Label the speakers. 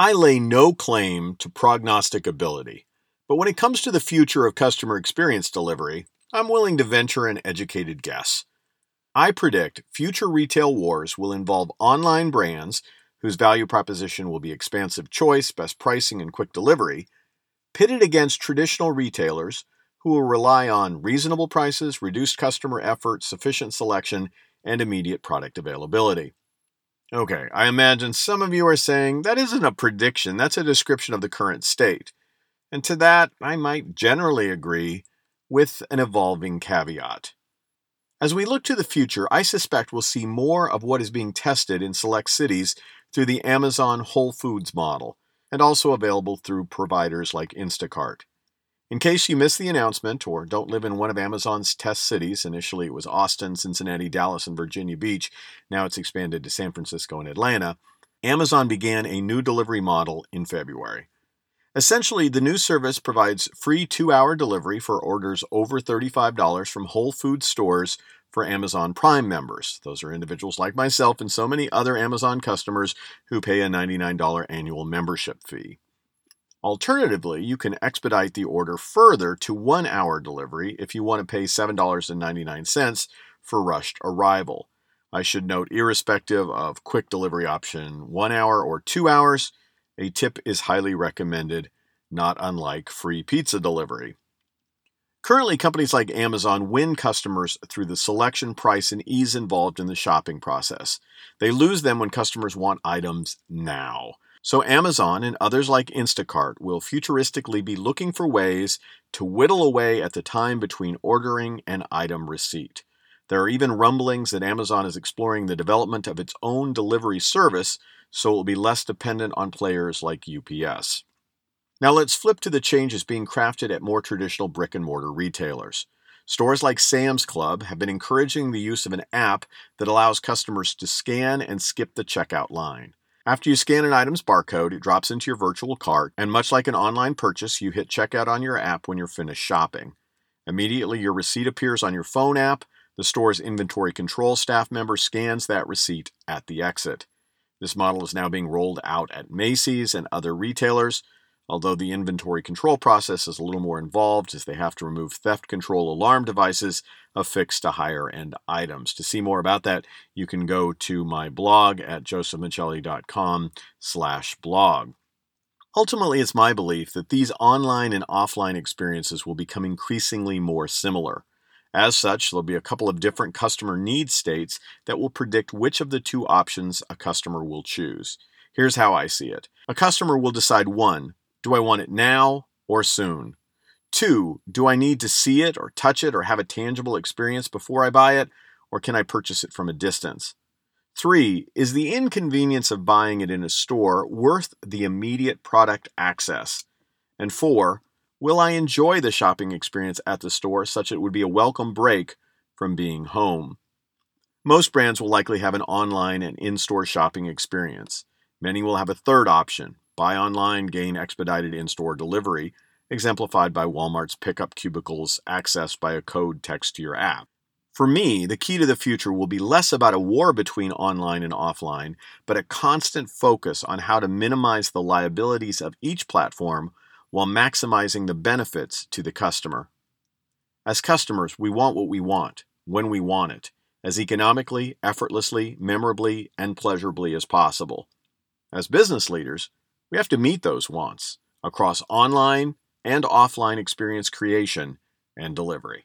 Speaker 1: I lay no claim to prognostic ability, but when it comes to the future of customer experience delivery, I'm willing to venture an educated guess. I predict future retail wars will involve online brands whose value proposition will be expansive choice, best pricing, and quick delivery, pitted against traditional retailers who will rely on reasonable prices, reduced customer effort, sufficient selection, and immediate product availability. Okay, I imagine some of you are saying that isn't a prediction, that's a description of the current state. And to that, I might generally agree with an evolving caveat. As we look to the future, I suspect we'll see more of what is being tested in select cities through the Amazon Whole Foods model, and also available through providers like Instacart. In case you missed the announcement or don't live in one of Amazon's test cities, initially it was Austin, Cincinnati, Dallas, and Virginia Beach, now it's expanded to San Francisco and Atlanta, Amazon began a new delivery model in February. Essentially, the new service provides free two hour delivery for orders over $35 from Whole Foods stores for Amazon Prime members. Those are individuals like myself and so many other Amazon customers who pay a $99 annual membership fee. Alternatively, you can expedite the order further to one hour delivery if you want to pay $7.99 for rushed arrival. I should note, irrespective of quick delivery option one hour or two hours, a tip is highly recommended, not unlike free pizza delivery. Currently, companies like Amazon win customers through the selection, price, and ease involved in the shopping process. They lose them when customers want items now. So, Amazon and others like Instacart will futuristically be looking for ways to whittle away at the time between ordering and item receipt. There are even rumblings that Amazon is exploring the development of its own delivery service so it will be less dependent on players like UPS. Now, let's flip to the changes being crafted at more traditional brick and mortar retailers. Stores like Sam's Club have been encouraging the use of an app that allows customers to scan and skip the checkout line. After you scan an item's barcode, it drops into your virtual cart, and much like an online purchase, you hit checkout on your app when you're finished shopping. Immediately, your receipt appears on your phone app. The store's inventory control staff member scans that receipt at the exit. This model is now being rolled out at Macy's and other retailers, although the inventory control process is a little more involved as they have to remove theft control alarm devices affixed to higher end items. To see more about that, you can go to my blog at josephmichelli.com slash blog. Ultimately, it's my belief that these online and offline experiences will become increasingly more similar. As such, there'll be a couple of different customer need states that will predict which of the two options a customer will choose. Here's how I see it. A customer will decide one, do I want it now or soon? Two, do I need to see it or touch it or have a tangible experience before I buy it, or can I purchase it from a distance? Three, is the inconvenience of buying it in a store worth the immediate product access? And four, will I enjoy the shopping experience at the store such it would be a welcome break from being home? Most brands will likely have an online and in store shopping experience. Many will have a third option buy online, gain expedited in store delivery, exemplified by Walmart's pickup cubicles accessed by a code text to your app. For me, the key to the future will be less about a war between online and offline, but a constant focus on how to minimize the liabilities of each platform while maximizing the benefits to the customer. As customers, we want what we want, when we want it, as economically, effortlessly, memorably, and pleasurably as possible. As business leaders, we have to meet those wants across online and offline experience creation and delivery.